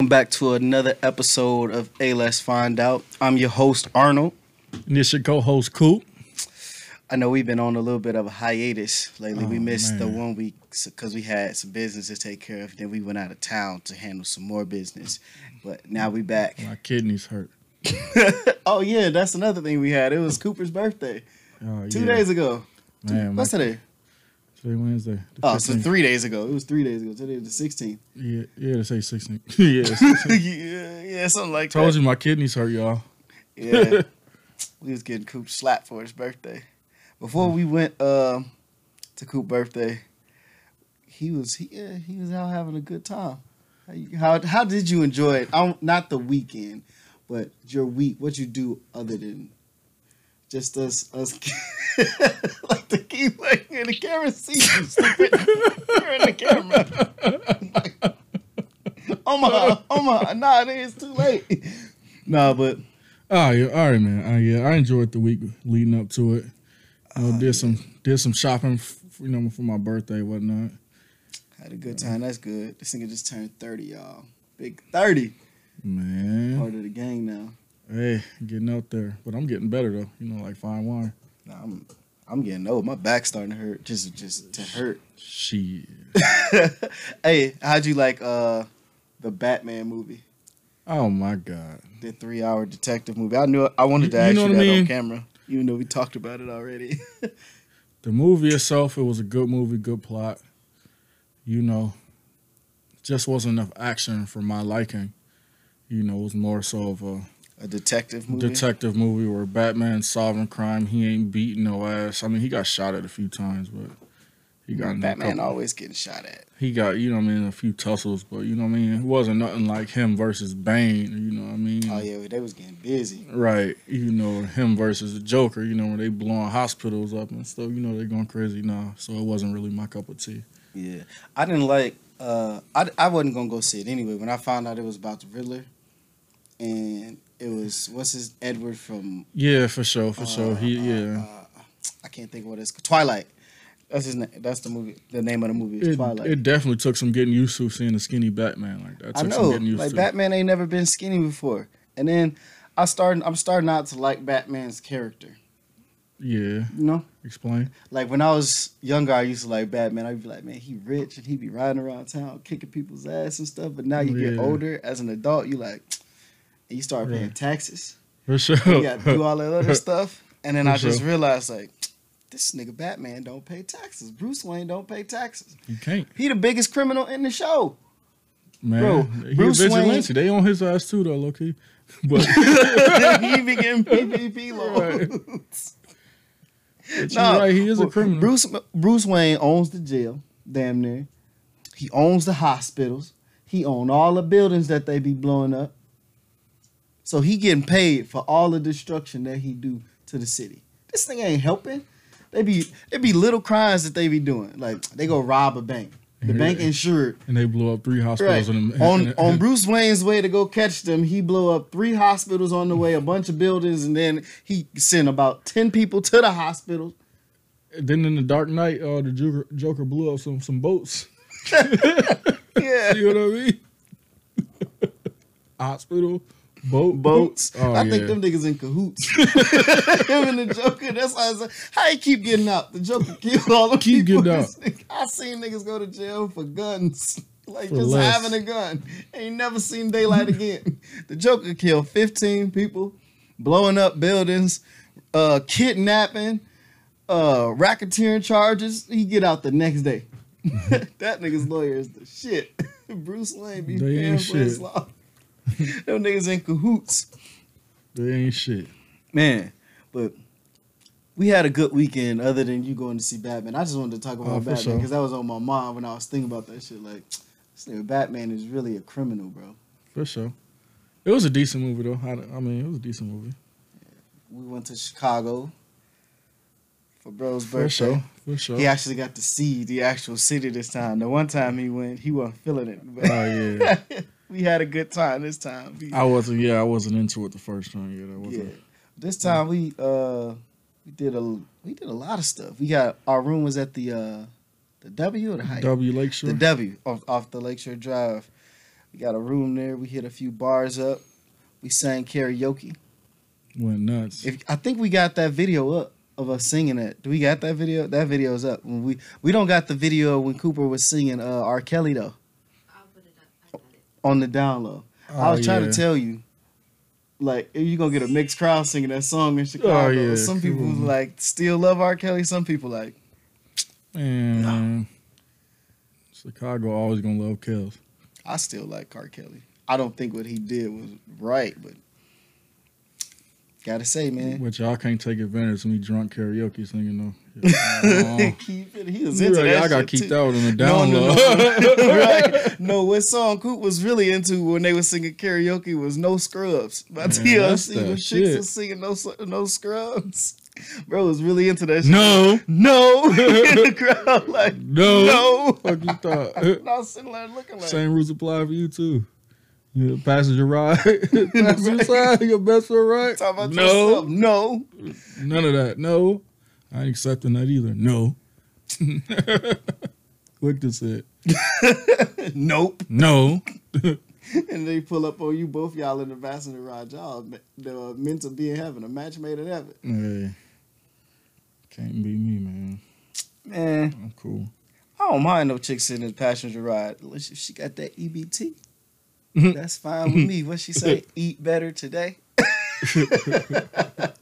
Welcome back to another episode of A Let's Find Out. I'm your host, Arnold. And this your co-host Coop. I know we've been on a little bit of a hiatus lately. we Oh, missed the one week because we had some business to take care of. Then we went out of town to handle some more business. But now we back. My kidneys hurt. oh yeah, that's another thing we had. It was Cooper's birthday Oh, two yeah. days ago. Man, my, What's today? Wednesday. Oh, so three days ago. It was three days ago. Today was the 16th. Yeah, yeah, to say 16. yeah. 16. yeah, yeah, something like Told that. you my kidneys hurt, y'all. Yeah. we was getting Coop slapped for his birthday. Before we went um to Coop birthday, he was he yeah, he was out having a good time. How you, how, how did you enjoy it? Um, not the weekend, but your week. What you do other than just us us like to keep looking in the camera. See you stupid. You're in the camera. oh my, oh my, nah, it is too late. Nah, but Oh, yeah. All right, man. Uh, yeah, I enjoyed the week leading up to it. You know, did some did some shopping, you know, for my birthday, whatnot. Had a good time. That's good. This nigga just turned 30, y'all. Big 30. Man, Part of the gang now. Hey, getting out there, but I'm getting better though. You know, like fine wine. Nah, I'm I'm getting old. My back's starting to hurt. Just just to hurt. Shit. hey, how'd you like uh the Batman movie? Oh my god. The three hour detective movie. I knew I wanted to You- you ask know you what I that on camera. Even though we talked about it already. The movie itself, it was a good movie, good plot. You know, just wasn't enough action for my liking. You know, it was more so of a a detective movie. detective movie where Batman's solving crime. He ain't beating no ass. I mean, he got shot at a few times, but he got Batman couple- always getting shot at. He got you know what I mean a few tussles, but you know what I mean. It wasn't nothing like him versus Bane. You know what I mean? Oh yeah, they was getting busy. Right, you know him versus the Joker. You know when they blowing hospitals up and stuff. You know they going crazy now. So it wasn't really my cup of tea. Yeah, I didn't like. Uh, I I wasn't gonna go see it anyway. When I found out it was about the Riddler, and it was what's his Edward from. Yeah, for sure, for sure. uh, He uh, yeah. uh, I can't think of what it's Twilight. That's his name. That's the movie. The name of the movie is It, Twilight. it definitely took some getting used to seeing a skinny Batman like that. I know, some getting used like to. Batman ain't never been skinny before, and then I started. I'm starting out to like Batman's character. Yeah, You know, explain. like when I was younger, I used to like Batman. I'd be like, man, he rich and he be riding around town kicking people's ass and stuff. But now you get older as an adult, you like, you start paying Yeah. taxes. For sure. You got to do all that other stuff, and then For I just realized like, this nigga Batman don't pay taxes. Bruce Wayne don't pay taxes. you can't, He the biggest criminal in the show. man. Bro, he Bruce a vigilante. Wayne- They on his ass too, though, low key. But he be getting PPP loans. No, right, he is a criminal. Bruce Bruce Wayne owns the jail, damn near. He owns the hospitals. He own all the buildings that they be blowing up. So he getting paid for all the destruction that he do to the city. This thing ain't helping. They be it be little crimes that they be doing. Like they go rob a bank. The bank insured. and they blew up three Right. hospitals in the, On on Bruce Wayne's way to go catch them, he blew up three hospitals on the way, a bunch of buildings, and then he sent about ten people to the hospital. Then in the Dark Knight, uh, the Joker, Joker blew up some some boats. Yeah. You know what I mean? Hospital, boat, boats. Oh, I yeah. think them niggas in cahoots. Him and the Joker. That's why I said, how he keep getting out? The Joker killed all the Keep people. getting out. I seen niggas go to jail for guns. Like For just less. having a gun. Ain't never seen daylight again. the Joker killed 15 people, blowing up buildings, uh, kidnapping, uh, racketeering charges. He get out the next day. that nigga's lawyer is the shit. Bruce Wayne be paying for his law. Them niggas in cahoots. They ain't shit. Man, but we had a good weekend other than you going to see Batman. I just wanted to talk about Oh, Batman sure. because that was on my mind when I was thinking about that shit. Like, this nigga Batman is really a criminal, bro. For sure. It was a decent movie though. I, I mean, it was a decent movie. We went to Chicago for bro's birthday. For sure. For sure. He actually got to see the actual city this time. The one time he went, he wasn't feeling it. But Oh yeah. we had a good time this time. We- I wasn't. Yeah, I wasn't into it the first time. Yeah, I wasn't. This time we uh we did a we did a lot of stuff. We got our room was at the uh the W or the Hyatt? W Lakeshore. The W off, off the Lakeshore Drive. We got a room there. We hit a few bars up. We sang karaoke. Went nuts. If I think we got that video up of us singing it. Do we got that video? That video's up. When we we don't got the video when Cooper was singing uh, R. Kelly though I'll put it up. I got it. On the down low. I Oh, was trying yeah. to tell you, like, if you gonna get a mixed crowd singing that song in oh, Chicago. yeah, some people cool. like still love R. Kelly. Some people like, Man, Chicago always gonna love Kells. I still like R. Kelly. I don't think what he did was right, but gotta say, man, But y'all can't take advantage of me drunk karaoke singing though. Yeah. keep it. He was into that. I gotta shit, keep too. that on the No, down no, low. no. right. No, what song Coop was really into when they were singing karaoke was No Scrubs. By Man, TLC, when chicks shit. was singing No No Scrubs. Bro was really into that shit. No, No. In the crowd, like, no, no. Fuck you thought. Was sitting there looking like, Same rules apply for you too. You a passenger ride, passenger side, your best friend ride. talking about no, yourself. No. none of that. No, I ain't accepting that either. No. Quick to say it. nope. No. And they pull up on you, both y'all in the passenger ride. Y'all the meant to be in heaven, a match made in heaven. Hey, can't be me, man. Man, I'm cool. I don't mind no chick sitting in the passenger ride. Unless if she got that EBT. Mm-hmm. That's fine with me. Mm-hmm. What she say? Eat better today.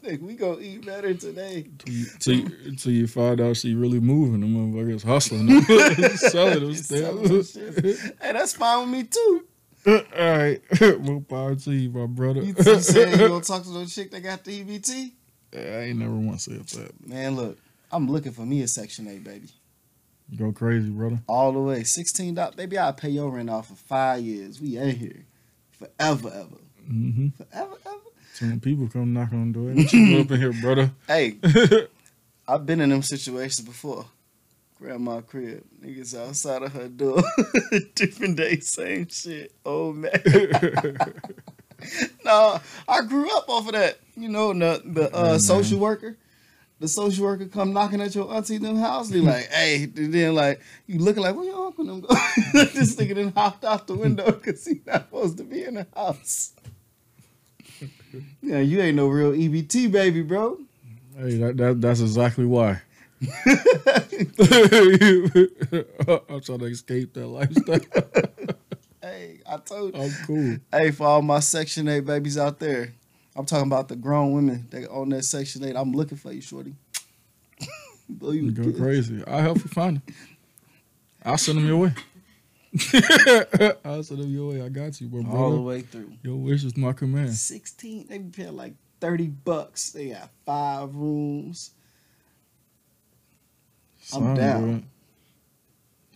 we gonna eat better today. Until you, you find out she really moving, the motherfuckers hustling, selling them Selling them stuff. Hey, that's fine with me too. All right, more power to you, my brother. You, you saying you gonna talk to no chick that got the EBT? I ain't never once said that. Man, look, I'm looking for me a Section 8, baby. Go crazy, brother. All the way. 16 dollars. Baby, I'll pay your rent off for five years. We ain't here. Forever, ever. Mm-hmm. Forever, ever. So when people come knock on the door, what you up in here, brother? Hey, I've been in them situations before. Grandma crib, niggas outside of her door. Different day, same shit. Oh man. no, I grew up off of that. You know, the the uh, man. social worker. The social worker come knocking at your auntie them house. They like, hey, and then like you looking like, where your uncle them go? this nigga then hopped out the window because he not supposed to be in the house. Yeah, you ain't no real EBT baby, bro. hey, that, that that's exactly why. I'm trying to escape that lifestyle. Hey, I told you. I'm cool. Hey, for all my Section 8 babies out there, I'm talking about the grown women that on that Section 8. I'm looking for you, shorty. You go crazy. I'll help you find them. I'll send them your way. I'll send them your way. I got you, bro. All the way through. Your wish is my command. 16, they be paying like 30 bucks. They got five rooms. I'm Sound down. Good.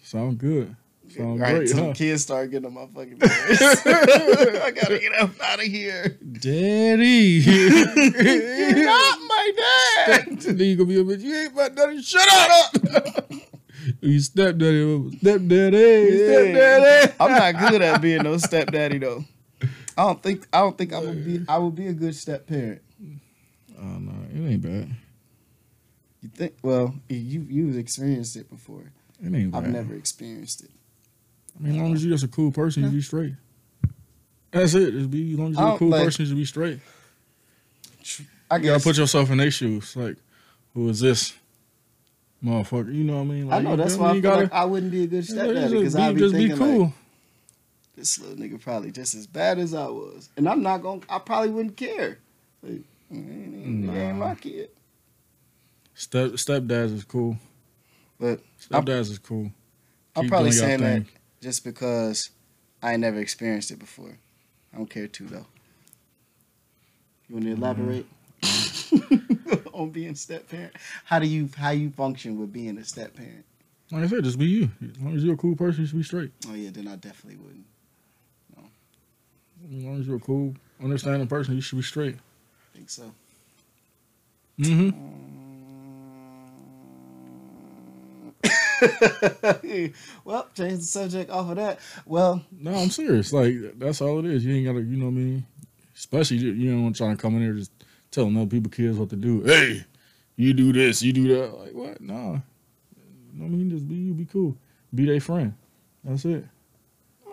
Sound good. Sound right, great, huh? the kids start getting on my fucking nerves. I gotta get up out of here. Daddy. You're not my dad. then you gonna be a bitch. You ain't my daddy. Shut up. you stepdaddy. Stepdaddy. Stepdaddy. I'm not good at being no stepdaddy though. I don't think I don't think I would be I would be a good step parent. Oh no, it ain't bad. You think? Well, you you've experienced it before. It ain't bad. I've never experienced it. I mean, as long as you're just a cool person, you be straight. That's it. Just be as long as you're a cool like- person, you be straight. I You gotta put yourself in their shoes. Like, who is this motherfucker? You know what I mean? I know that's why I You like I wouldn't be a good just stepdaddy because be- I'd be just be thinking cool. like this little nigga probably just as bad as I was, and I'm not gonna. I probably wouldn't care. Like, it ain't, it ain't my kid. Step stepdads is cool. But Stepdads is cool. I'm probably saying that. Just because I never experienced it before. I don't care too though. You want to elaborate on being a step parent? How do you how you function with being a step parent? Like I said, just be you. As long as you're a cool person, you should be straight. Oh yeah, then I definitely wouldn't. As long as you're a cool, understanding person, you should be straight. I think so. Mm-hmm. well, change the subject off of that. Well, No, I'm serious. Like that's all it is. You ain't gotta, you know what I mean. Especially you, you don't trying to come in here just telling other people kids what to do. Hey, you do this, you do that. Like what? Nah. You know I mean? Just be you, be cool. Be their friend. That's it.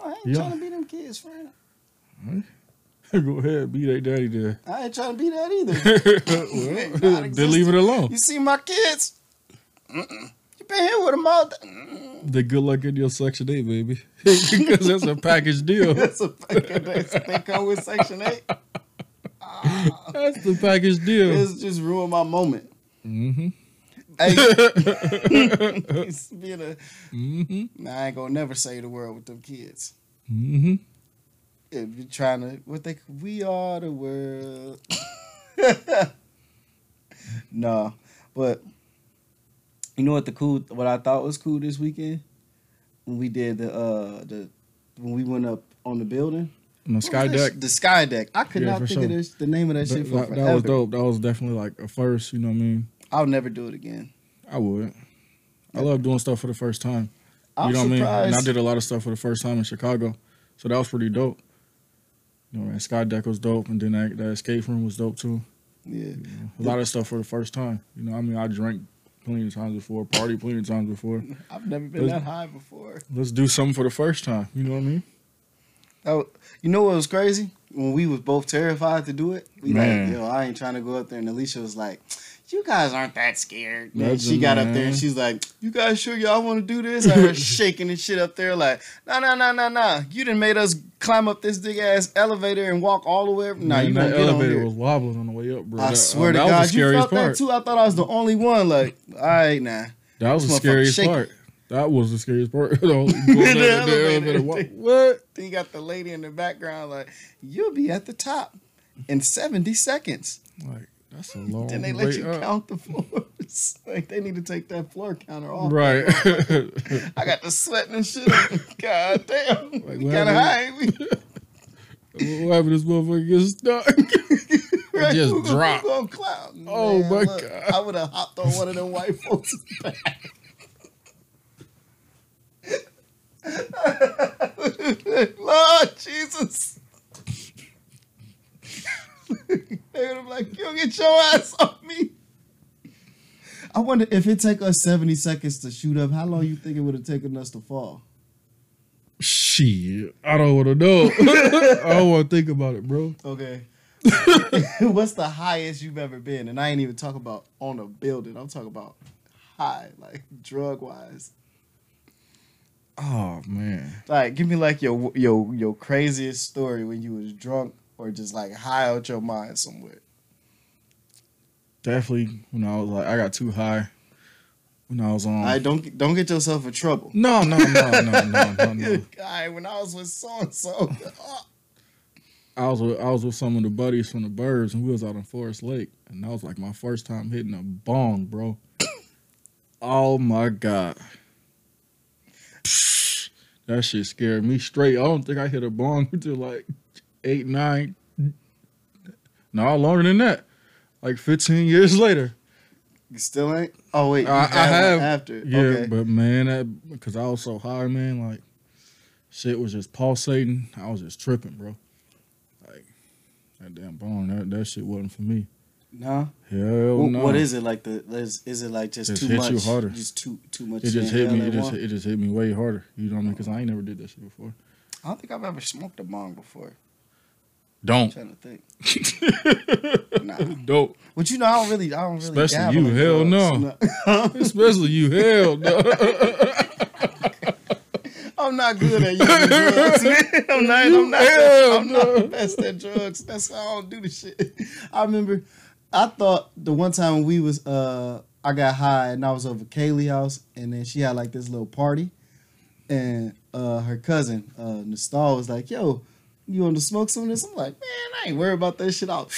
I ain't Yeah. trying to be them kids, friend. Go ahead, be that daddy there. I ain't trying to be that either. well, then leave it alone. You see my kids? Mm-mm. Been here with them all The good luck in your section eight, baby, because that's a package deal. That's a They come with Section 8. Ah, That's the package deal. it's just ruined my moment. Mm-hmm. Hey, it's being a, Mm-hmm. nah, I ain't gonna never save the world with them kids. Mm-hmm. If you're trying to, what they, we are the world. no, but you know what the cool, what I thought was cool this weekend when we did the, uh, the, when we went up on the building. On the sky deck. The sky deck. I could Yeah, not think of this, the name of that, That, shit for that- forever. that was dope. That was definitely like a first. You know what I mean? I'll never do it again. I would. I love doing stuff for the first time. I'm you know what I mean? And I did a lot of stuff for the first time in Chicago, so that was pretty dope. You know, man, Sky Deck was dope, and then that, that escape room was dope too. Yeah. You know, a lot of stuff for the first time. You know, I mean, I drank plenty of times before, party plenty of times before. I've never been Let's- that high before. Let's do something for the first time. You know what I mean? That wa- you know what was crazy? When we was both terrified to do it, we Man. like, yo, I ain't trying to go up there. And Alicia was like, you guys aren't that scared. And she got up there and she's like, you guys sure y'all want to do this? I was shaking and shit up there like, no, no, no, no, no. You didn't made us climb up this big ass elevator and walk all the way up. Nah, Man, you that elevator was wobbling on the way up, bro. I That- swear uh, to God, you felt that too. I thought I was the only one. Like, all right, nah. That was the scariest shaking. part. That was the scariest part. The going the elevator. elevator. What? what? Then you got the lady in the background like, you'll be at the top in 70 seconds. Like that's a long Then they let you up. count the floors. like they need to take that floor counter off. Right. I got the sweating and shit. God damn. Like, we what kind of happened? high. ain't what happened? This motherfucker gets stuck. Right? just Who dropped. Gonna clown? Oh, Man, my look, God. I would have hopped on one of them white folks' back. Lord Jesus. They would have like, you get your ass off me. I wonder if it take us 70 seconds to shoot up, how long you think it would have taken us to fall? Shit, I don't want to know. I don't want to think about it, bro. Okay. What's the highest you've ever been? And I ain't even talking about on a building. I'm talking about high, like drug wise. Oh man, Like, give me like your your your craziest story when you was drunk or just like high out your mind somewhere. definitely. When I was like, I got too high. When I was on. All right, don't don't get yourself in trouble. no, no, no, no, no, no, no. Right, when I was with so and so, I was with, I was with some of the buddies from the Birds, and we was out in Forest Lake, and that was like my first time hitting a bong, bro. oh my god, that shit scared me straight. I don't think I hit a bong until like eight, nine, no longer than that, like fifteen years later. you still ain't. Oh wait, you I, I have after. yeah, okay. but man, that because I was so high, man, like shit was just pulsating. I was just tripping, bro. Like that damn bong, that that shit wasn't for me. no. Hell What- no. What is it like? The is, is it like just, Just too hit much? you harder. Just too too much. It just hit me. It just it just hit me way harder. You know what I mean? Because I ain't never did that shit before. I don't think I've ever smoked a bong before. I'm Don't. trying to think. Nah. Dope. But you know, I don't really, I don't really. Especially you, hell drugs. no. Especially you. Hell no. I'm not good at using drugs. man. I'm not. I'm not. hell I'm not no. the best at drugs. That's why I don't do the shit. I remember, I thought the one time we was, uh, I got high and I was over Kaylee house, and then she had like this little party, and uh, her cousin, uh, Nastal was like, "Yo, you want to smoke some of this?" I'm like, "Man, I ain't worried about that shit." I'll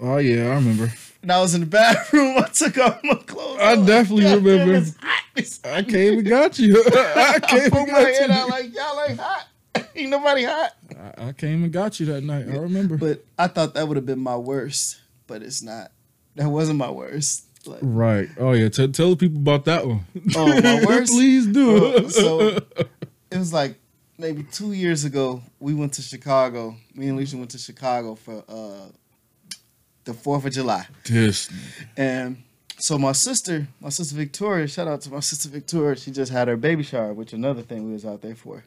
oh yeah, I remember. And I was in the bathroom. I took off my clothes. I was definitely "God damn, remember." it's hot. It's hot." I came and got you. I came I put and my got head you. out like y'all ain't hot. ain't nobody hot. I, I came and got you that night. I remember. But I thought that would have been my worst, but it's not. That wasn't my worst. Like, Right. Oh yeah. T- tell the people about that one. Oh, my worst? Please do. Uh, so it was like maybe two years ago. We went to Chicago. Me and Alicia went to Chicago for uh, the Fourth of July. this. And so my sister, my sister Victoria, shout out to my sister Victoria. She just had her baby shower, which another thing we was out there for.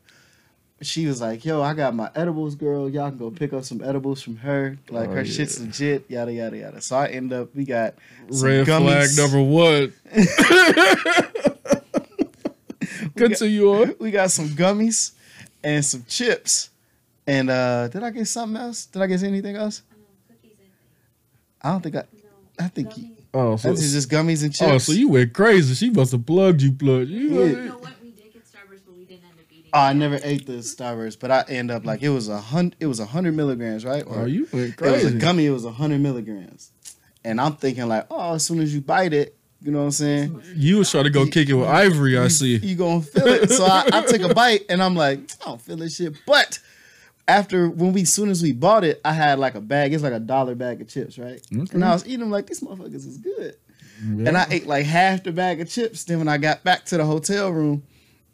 she was like, "Yo, I got my edibles, girl. Y'all can go pick up some edibles from her. Like Oh, her yeah. shit's legit. Yada yada yada." So I end up, we got Red flag number one. Continue on. we got some gummies and some chips. And uh did I get something else? Did I get anything else? Um, cookies and I don't think I. no. I think you- Oh, so, That's just gummies and chips. oh, so you went crazy. She must have plugged you, plugged you. Yeah. You know what? We did get Starburst, but we didn't end up eating. Oh, I never ate the Starburst, but I end up like it was a hundred. It was a hundred milligrams, right? Oh, you went crazy. It was a gummy. It was a hundred milligrams, and I'm thinking like, oh, as soon as you bite it, you know what I'm saying? You was trying to go kick it with Ivory, I see. You gonna feel it. So I, I take a bite, and I'm like, I don't feel this shit. But after when we, soon as we bought it, I had like a bag. It's like a dollar bag of chips, right? Okay. And I was eating them like these motherfuckers is good. Yeah. And I ate like half the bag of chips. Then when I got back to the hotel room,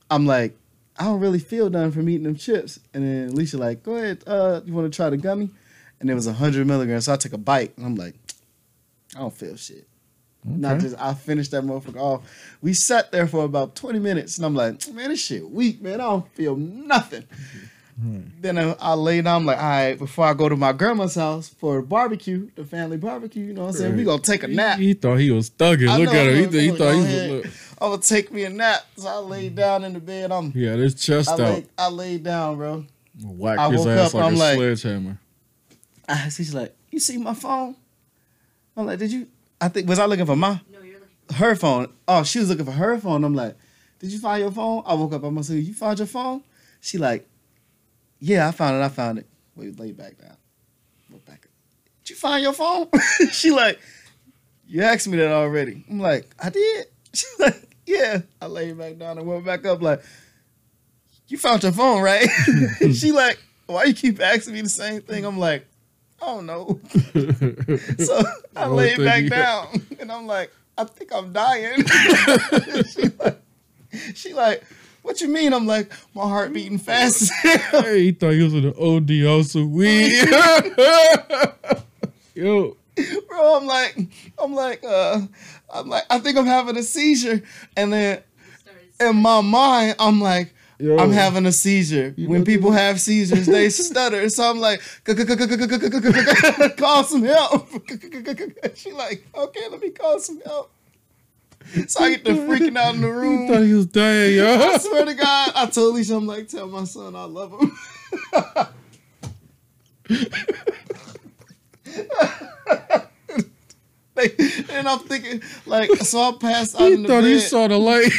I'm like, I don't really feel done from eating them chips. And then Alicia like, go ahead, uh, you want to try the gummy? And it was hundred milligrams. So I took a bite, and I'm like, I don't feel shit. Not just I finished that motherfucker off. We sat there for about 20 minutes, and I'm like, man, this shit weak, man. I don't feel nothing. Mm-hmm. Then I, I lay down, I'm like, all right, before I go to my grandma's house for barbecue, the family barbecue, you know what I'm saying? We Right. gonna take a nap. He, he thought he was thugging. I Look know, at him. He, th- he thought go he was. Look. I'm gonna take me a nap. So I laid mm-hmm. down in the bed. I'm Yeah, had his chest I out. I laid down, bro. Whack I his woke ass up, like I'm a like- sledgehammer. I, she's like, you see my phone? I'm like, did you? I think was I looking for my No, you're looking. her phone? Oh, she was looking for her phone. I'm like, did you find your phone? I woke up. I'm gonna say, you found your phone? She like, yeah, I found it. I found it. Wait, lay back down. Look back. Up. Did you find your phone? she like, you asked me that already. I'm like, I did. She like, yeah. I laid back down and went back up like, you found your phone, right? she like, why you keep asking me the same thing? I'm like, I don't know. So I Oh, laid back you. down and I'm like, I think I'm dying. she like, she like, what you mean? I'm like, my heart beating fast. as hey, he thought he was in the OD on some weed. Yo, Bro, I'm like, I'm like, uh, I'm like, I think I'm having a seizure. And then in my mind, I'm like, yo. I'm having a seizure. You When people have seizures, they stutter. So I'm like, call some help. She like, okay, let me call some help. So I get to freaking out in the He room. thought he was dying, yo. I swear to God, I told Alicia, I'm like, tell my son I love him. Like, and I'm thinking, like, so I passed out He in the thought bed. he saw the light.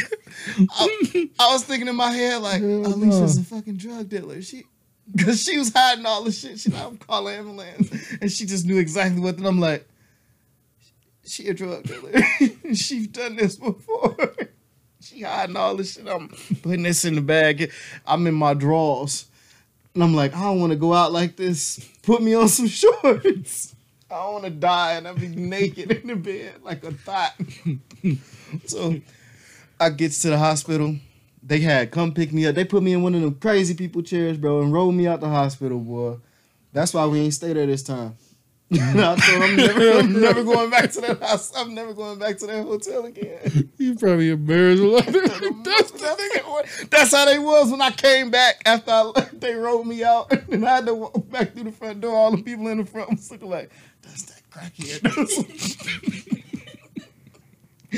I, I was thinking in my head, like, Hell Alicia's no. a fucking drug dealer. She, because she was hiding all the shit. She like, I'm calling ambulance, and she just knew exactly what. And I'm like, she a drug dealer. She's done this before. she hiding all the shit. I'm putting this in the bag. I'm in my drawers, and I'm like, I don't want to go out like this. Put me on some shorts. I don't want to die and I'll be naked in the bed like a thought. so I gets to the hospital. They had come pick me up. They put me in one of them crazy people chairs, bro, and rolled me out the hospital, boy. That's why we ain't stay there this time. And I told I'm never, I'm never going back to that house. I'm never going back to that hotel again. You probably embarrassed a lot. That's, That's that's, that's how they was when I came back after I, left. they rolled me out and I had to walk back through the front door. All the people in the front was looking like, that's that crackhead.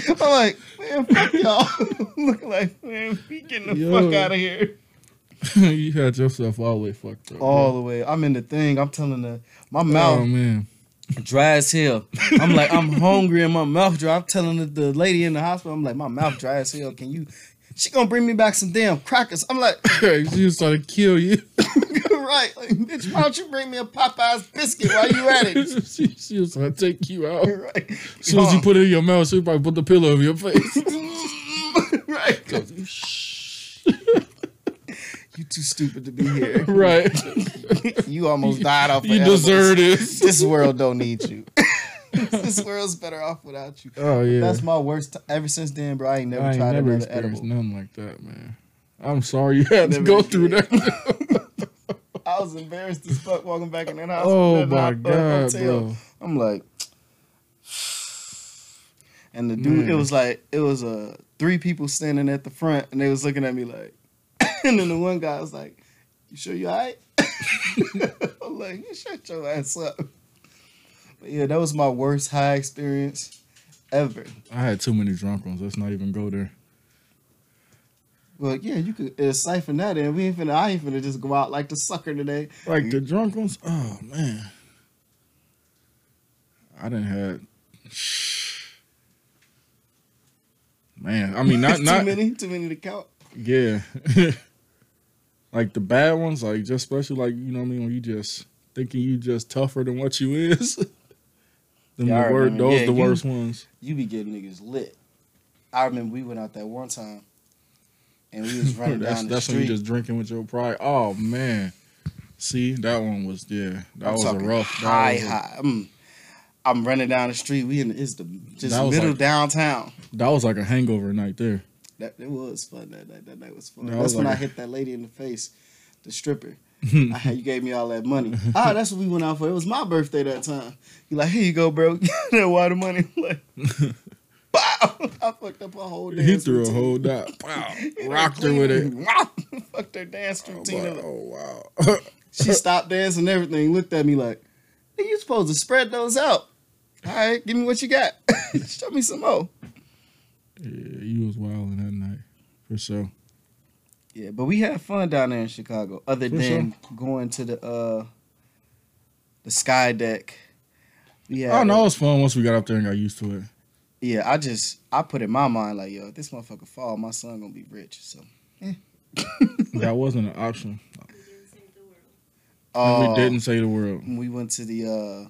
I'm like, man, fuck y'all. Look like, man, we getting the Yo. fuck out of here. you had yourself all the way fucked up. All bro. the way. I'm in the thing. I'm telling the my mouth. Oh mouth man. dry as hell. I'm like, I'm hungry and my mouth dry. I'm telling the, the lady in the hospital, I'm like, my mouth dry as hell. Can you? She gonna bring me back some damn crackers. I'm like, she was trying to kill you. right, like, bitch, why don't you bring me a Popeyes biscuit while you at it? she, she was trying to take you out. right. As soon as you oh. put it in your mouth, she probably put the pillow over your face. right. You too stupid to be here. right. You almost died off. of You edibles. deserve this. This world don't need you. this world's better off without you. Oh yeah. That's my worst. T- ever since then, bro, I ain't never I ain't tried never another edible. nothing like that, man. I'm sorry you had to go through that. I was embarrassed as fuck walking back in that house. oh my god, hotel. bro. I'm like, and the dude, it was like it was uh, three people standing at the front, and they was looking at me like, and then the one guy was like, You sure you alright? I'm like, you shut your ass up. But yeah, that was my worst high experience ever. I had too many drunk ones. Let's not even go there. Well, yeah, you could uh, siphon that in. We ain't finna, I ain't finna just go out like the sucker today. Like the drunk ones. Oh man, I didn't had. Man, I mean not too not many, too many to count. yeah. like the bad ones, like just especially like you know what I mean when you just thinking you just tougher than what you is. Them Yeah, the wor- remember. those Yeah, the you- worst ones. You be getting niggas lit. I remember we went out that one time, and we was running that's down the that's when you street. just drinking with your pride. Oh man, see that one was yeah. That I'm was a rough. High, was a- high. Mm. I'm running down the street. We in it's the just middle like- downtown. That was like a hangover night there. That it was fun. That night. That night was fun. That that's was when like I hit that lady in the face, the stripper. I you gave me all that money. Ah, that's what we went out for. It was my birthday that time. You like, here you go, bro. that water money. I'm like. I fucked up a whole dance. he threw a whole dot. Wow. Rocked her with it. Wow. Fucked her dance Oh, routine. up. wow. wow. She stopped dancing everything, looked at me like, "Nigga, you supposed to spread those out. All right, give me what you got. Show me some more. yeah, you was wilding that night. For sure. Yeah, but we had fun down there in Chicago. Other For than going to the uh the sky deck. Had, Oh no, it was fun once we got up there and got used to it. Yeah, I just I put in my mind like, yo, if this motherfucker fall, my son gonna be rich. So That wasn't an option. We didn't save the world. Uh, we didn't say the word. We went to the uh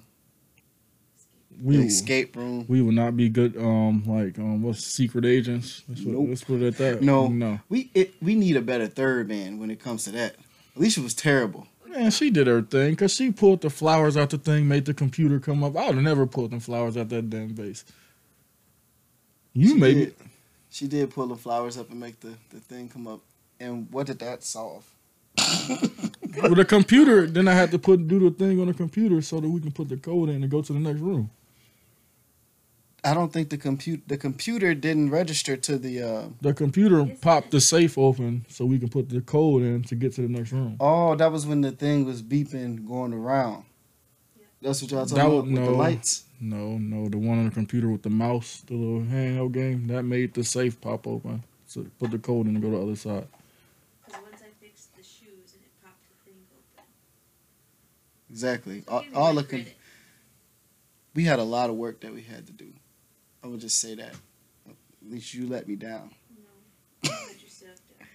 We the escape room. we would not be good um like um what's secret agents. Let's, put- Nope. let's put it at that. No. No. We it, we need a better third man when it comes to that. Alicia was terrible. Man, she did her thing because she pulled the flowers out the thing, made the computer come up. I would have never pulled them flowers out that damn base. You She maybe did. She did pull the flowers up and make the, the thing come up. And what did that solve? with a computer. Then I had to put do the thing on the computer so that we can put the code in and go to the next room. I don't think the compute the computer didn't register to the uh The computer popped the safe open so we can put the code in to get to the next room. oh that was when the thing was beeping going around. Yeah. That's what y'all talking That about was- with the lights. No, no, the one on the computer with the mouse, the little handheld game, that made the safe pop open. So put the code in and go to the other side. Because once I fixed the shoes and it popped the thing open. Exactly. So All, give me all my the con- credit. we had a lot of work that we had to do. I would just say that. At least you let me down. No. Let yourself down.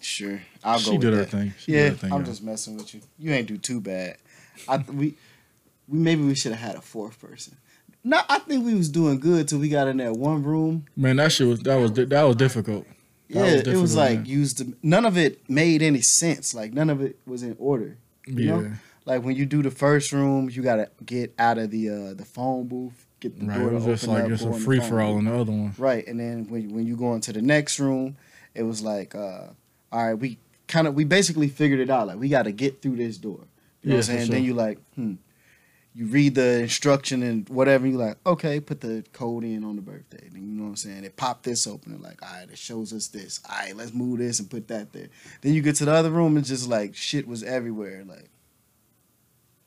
Sure, I'll go. she did her that. thing. She Yeah, did her thing. I'm y'all. just messing with you. You ain't do too bad. I we we maybe we should have had a fourth person. No, I think we was doing good till we got in that one room. Man, that shit was that was that was difficult. That Yeah, was it was like man. used to. None of it made any sense. Like none of it was in order. You Yeah, know? Like when you do the first room, you gotta get out of the uh the phone booth, get the right. door It was to just open like up, just a free for all in the other one. Right, and then when when you go into the next room, it was like, uh, all right, we kind of we basically figured it out. Like we got to get through this door. You know Yeah, what I'm saying? And then sure. you like, hmm. You read the instruction and whatever. You like, okay, put the code in on the birthday. Then you know what I'm saying? It popped this open. And like, all right, it shows us this. All right, let's move this and put that there. Then you get to the other room. and just like shit was everywhere. Like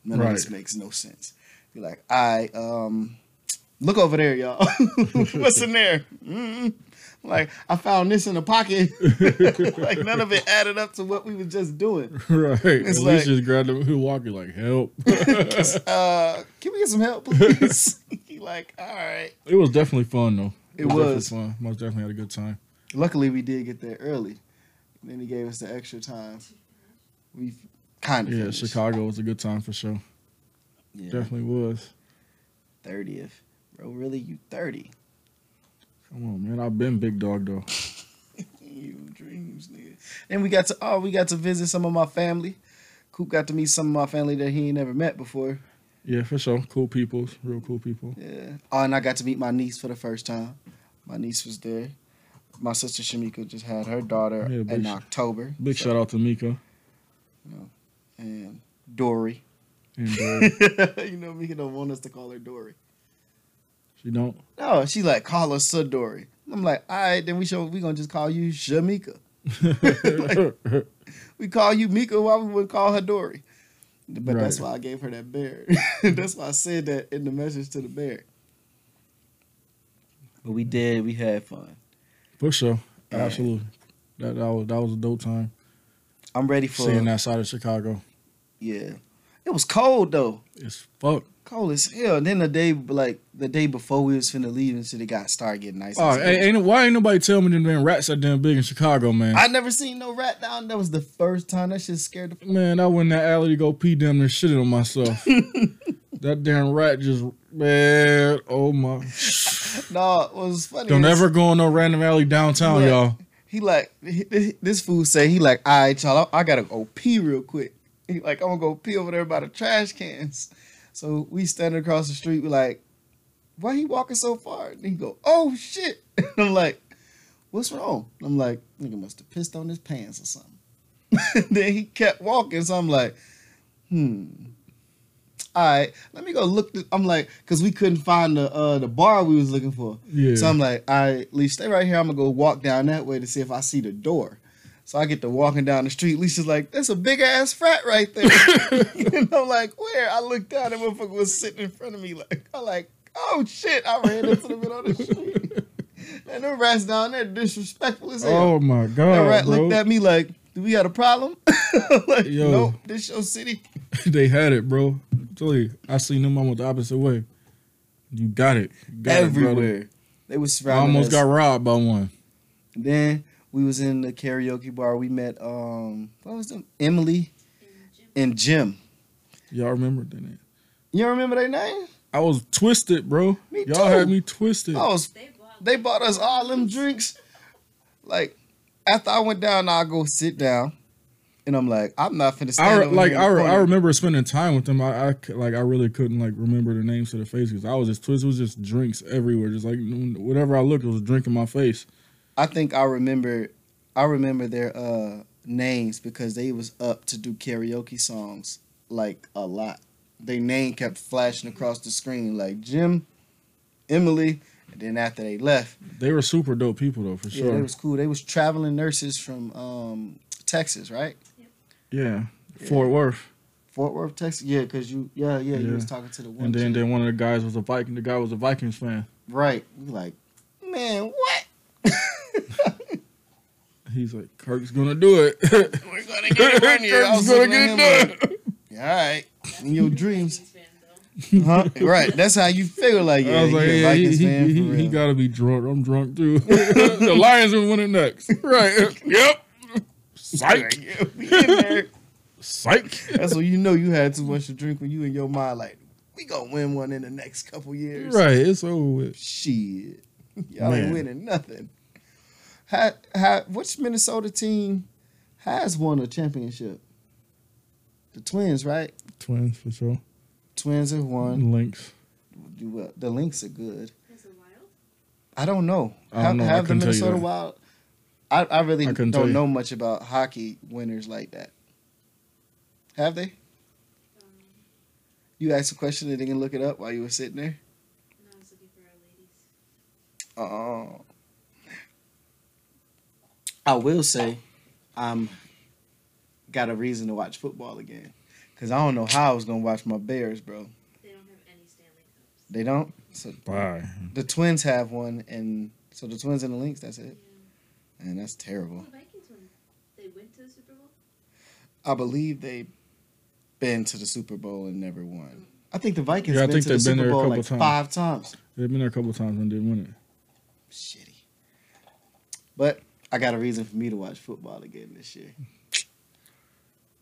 none of this makes no sense. You're like, all right, um, look over there, y'all. What's in there? mm Like I found this in the pocket. like none of it added up to what we were just doing. right. It's At like- least just grabbed the walkie like help. uh, can we get some help, please? He like, all right. it was definitely fun though. It definitely was. fun. Most definitely had a good time. Luckily, we did get there early. Then he gave us the extra time. We kind of Yeah, finished. Chicago was a good time for sure. Yeah, Definitely was. thirtieth, bro. Really, you thirty? Come on, man. I've been big dog though. You dreams, nigga. Then we got to oh, we got to visit some of my family. Coop got to meet some of my family that he ain't never met before. Yeah, for sure. Cool people, real cool people. Yeah. Oh, and I got to meet my niece for the first time. My niece was there. My sister Shamika just had her daughter Yeah, in sh- October. Big So- shout out to Mika And Dory. and uh, you know, Mika don't want us to call her Dory. She don't. No, she like call her Sir Dory. I'm like, all right, then we show we gonna just call you Shamika. We call you Mika, why we would call her Dory? But that's why I gave her that bear. that's why I said that in the message to the bear. But we did. We had fun. For sure. Yeah. Absolutely. That, that was that was a dope time. I'm ready for. Seeing that side of Chicago. Yeah, it was cold though. It's fuck. Cold as hell. And then the day, like the day before we was finna leave, and shit, it got started getting nice. Oh, and ain't why ain't nobody tell me them damn rats that damn big in Chicago, man? I never seen no rat down. That was the first time. That shit scared the. man, I went in that alley to go pee damn near shitting on myself. that damn rat just man, oh my. No, it was funny. Don't ever go in no random alley downtown, y'all. He like this fool say he like, all right, y'all, I gotta go pee real quick. He like, I'm gonna go pee over there by the trash cans. So we standing across the street. We like, why he walking so far? And he go, oh shit. And I'm like, what's wrong? I'm like, nigga must have pissed on his pants or something. then he kept walking. So I'm like, hmm. All right, let me go look. This. I'm like, cause we couldn't find the uh the bar we was looking for. Yeah. So I'm like, all right, Lee, stay right here. I'm gonna go walk down that way to see if I see the door. So I get to walking down the street. Lisa's like, that's a big ass frat right there. and I'm like, where? I looked down and motherfucker was sitting in front of me. Like, I'm like, oh shit. I ran into the middle of the street. and the rats down there disrespectful as hell. oh my God. that rat bro. looked at me like, do we got a problem? Like, Yo. nope, this your city. they had it, bro. Tell you, I seen them almost the opposite way. You got it. You got It. Everywhere. they was I almost us. got robbed by one. Then we was in the karaoke bar. We met um what was them? Emily And Jim, and Jim. Y'all remember that? name? You don't remember their name? I was twisted, bro. Me Y'all too. had me twisted. I was they bought they bought us all them drinks. Like after I went down, I go sit down. And I'm like, I'm not finna I stand re- like I, re- I remember spending time with them. I, I c- like I really couldn't like remember the names to the face because I was just twisted. It was just drinks everywhere. Just like whatever I looked, it was a drink in my face. I think I remember I remember their uh names because they was up to do karaoke songs like a lot. Their name kept flashing across the screen like Jim, Emily, and then after they left, They were super dope people though, for yeah, sure. Yeah, they was cool. They was traveling nurses from um Texas, right? yeah, Fort Worth. Fort Worth, Texas. Yeah, cause you yeah, yeah, you was talking to the one. And then, chick. then one of the guys was a Viking. The guy was a Vikings fan. right. We like, man, what? He's like, Kirk's gonna do it. We're gonna get it right here. Kirk's gonna get it done. like, All right, in your dreams. Vikings fan, though. Huh? right. That's how you feel like, yeah, I was like, he a yeah, he, he, he, he gotta be drunk. I'm drunk too. the Lions are winning next. Right. Yep. Psych. Yeah, we in there. Psych. That's when you know you had too much to drink when you in your mind like, we gonna win one in the next couple years. Right. It's over with. Shit. Y'all ain't winning nothing. Ha, ha, which Minnesota team has won a championship? The Twins, right? Twins for sure. Twins have won. Lynx. Well, The Lynx are good. Has wild? I don't know. I don't have know. I have the couldn't tell you Minnesota. Wild? I, I really I don't know much about hockey winners like that. Have they? Um, You asked a question and they can look it up while you were sitting there? and I was looking for our ladies. Uh, I will say, I'm got a reason to watch football again, cause I don't know how I was gonna watch my Bears, bro. They don't have any Stanley Cups. They don't. So Bye. the Twins have one, and so the Twins and the Lynx. That's Yeah. it. And that's terrible. The Vikings won. They went to the Super Bowl. I believe they've been to the Super Bowl and never won. Mm. I think the Vikings Yeah, I been think to the they've been Super there a Bowl couple like times. five times. They've been there a couple times and didn't win it. Shitty. I got a reason for me to watch football again this year.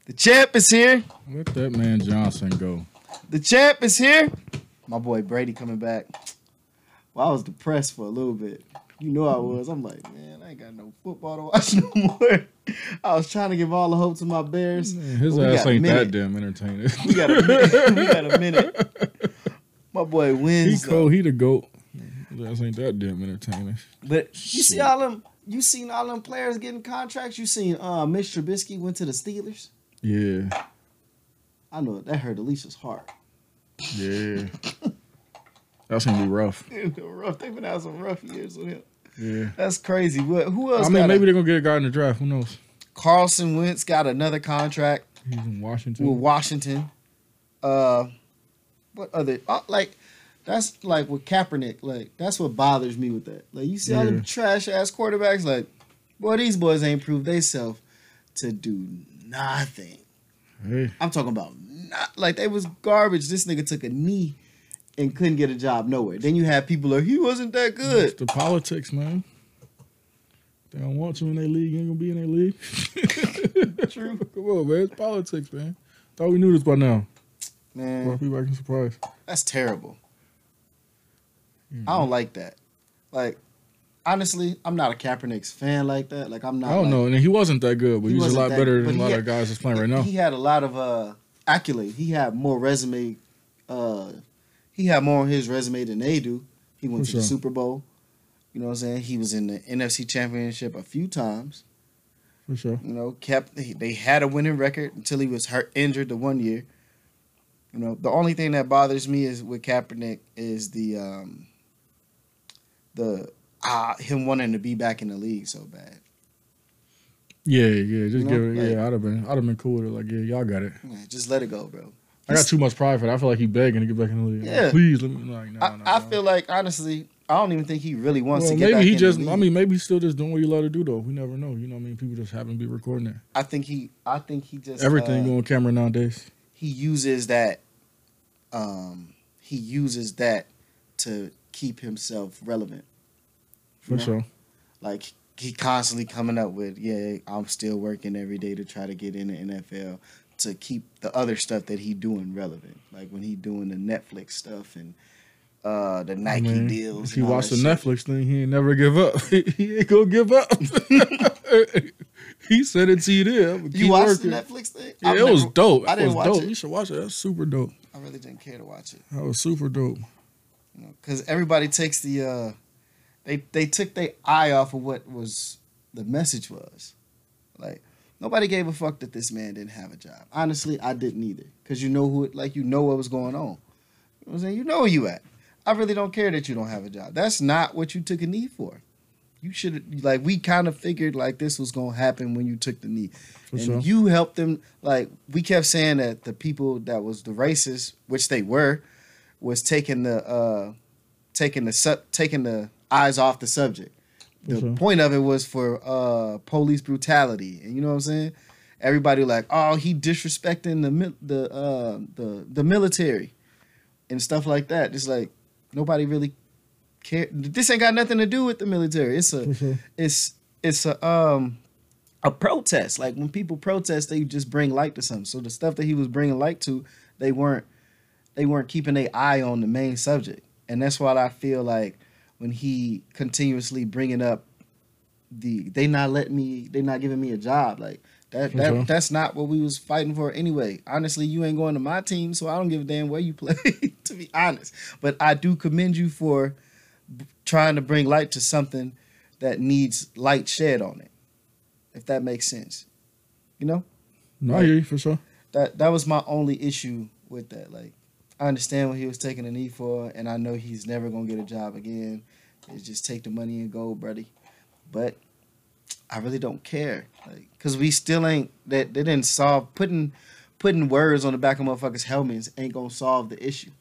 The champ is here. Let that man Johnson go. The champ is here. My boy Brady coming back. Well, I was depressed for a little bit. You know I was. I'm like, man, I ain't got no football to watch no more. I was trying to give all the hope to my Bears. Man, his ass ain't that damn entertaining. We got a minute. we got a minute. My boy he wins. though. cold. He the goat. His ass ain't that damn entertaining. But you see all them. You seen all them players getting contracts. You seen uh, Mitch Trubisky went to the Steelers. Yeah. I know that hurt Alicia's heart. Yeah. That's gonna be rough. Rough. They've been having some rough years with him. Yeah. That's crazy. What, who else? I mean, maybe a, they're gonna get a guy in the draft. Who knows? Carson Wentz got another contract He's in Washington. with Washington. Uh, what other? Uh, like, that's like with Kaepernick. Like, that's what bothers me with that. Like, you see all Yeah. them trash ass quarterbacks. Like, boy, these boys ain't proved themselves to do nothing. hey, I'm talking about not like they was garbage. This nigga took a knee and couldn't get a job nowhere. Then you have people like he wasn't that it's good. the politics, man. They don't want you in their league. You ain't gonna be in their league. True. Come on, man. It's politics, man. Thought we knew this by now. Man, people back in surprise. that's terrible. Mhm. I don't like that. Like, honestly, I'm not a Kaepernick's fan like that. Like, I'm not. I don't like- know. And he wasn't that good, but He he's a lot better than a lot had- of guys that's playing right now. He had a lot of uh accolades. He had more resume. Uh, he had more on his resume than they do. He went For to the. Super Bowl. You know what I'm saying? He was in the NFC Championship a few times. For sure. You know, kept they had a winning record until he was hurt injured the one year. You know, the only thing that bothers me is with Kaepernick is the um the ah him wanting to be back in the league so bad. Yeah, yeah. Just You give it. like- yeah, I'd have been. I'd have been cool with it. Like, yeah, y'all got it. Man, just let it go, bro. I got too much pride for that. I feel like he begging to get back in the league. Like, Yeah. please let me. Like, I, I feel like honestly, I don't even think he really wants Well, to get maybe back he in just. the. I mean, maybe he's still just doing what he love to do though. We never know. You know, what I mean, people just happen to be recording it. I think he I think he just Everything uh, on camera nowadays. he uses that um he uses that to keep himself relevant. For know? sure. Like he constantly coming up with, yeah, I'm still working every day to try to get in the NFL to keep the other stuff that he doing relevant. Like when he doing the Netflix stuff and uh the Nike deals. If he watched the shit. Netflix thing, he ain't never give up. he ain't gonna give up. he said it to you there. You watched working. the Netflix thing? Yeah, I've it was dope. I didn't watch dope. it. You should watch it. That's super dope. I really didn't care to watch it. That was super dope. Because everybody takes the uh they they took their eye off of what was the message was. Like nobody gave a fuck that this man didn't have a job. Honestly i didn't either. Because you know who it like you know what was going on. You know i'm saying? You know where you at. I really don't care that you don't have a job. That's not what you took a knee for. You should like we kind of figured like this was gonna happen when you took the knee. For and sure. you helped them like we kept saying that the people that was the racists which they were was taking the uh taking the su- taking the eyes off the subject the sure. point of it was for uh police brutality and you know what i'm saying everybody like oh he disrespecting the mil- the uh the the military and stuff like that it's like nobody really care this ain't got nothing to do with the military it's a For it's it's a um a protest. Like when people protest, they just bring light to something. So the stuff that he was bringing light to, they weren't they weren't keeping their eye on the main subject, and that's why I feel like when he continuously bringing up the they not letting me they not giving me a job like that that sure. that's not what we was fighting for anyway. Honestly, you ain't going to my team, so I don't give a damn where you play. to be honest, but I do commend you for b- trying to bring light to something that needs light shed on it. If that makes sense, you know No, I hear you for sure. that that was my only issue with that. Like, I understand what he was taking a knee for, and I know he's never gonna get a job again. It's just take the money and go, buddy. But I really don't care, like, cause we still ain't that they didn't solve putting putting words on the back of motherfuckers' helmets ain't gonna solve the issue.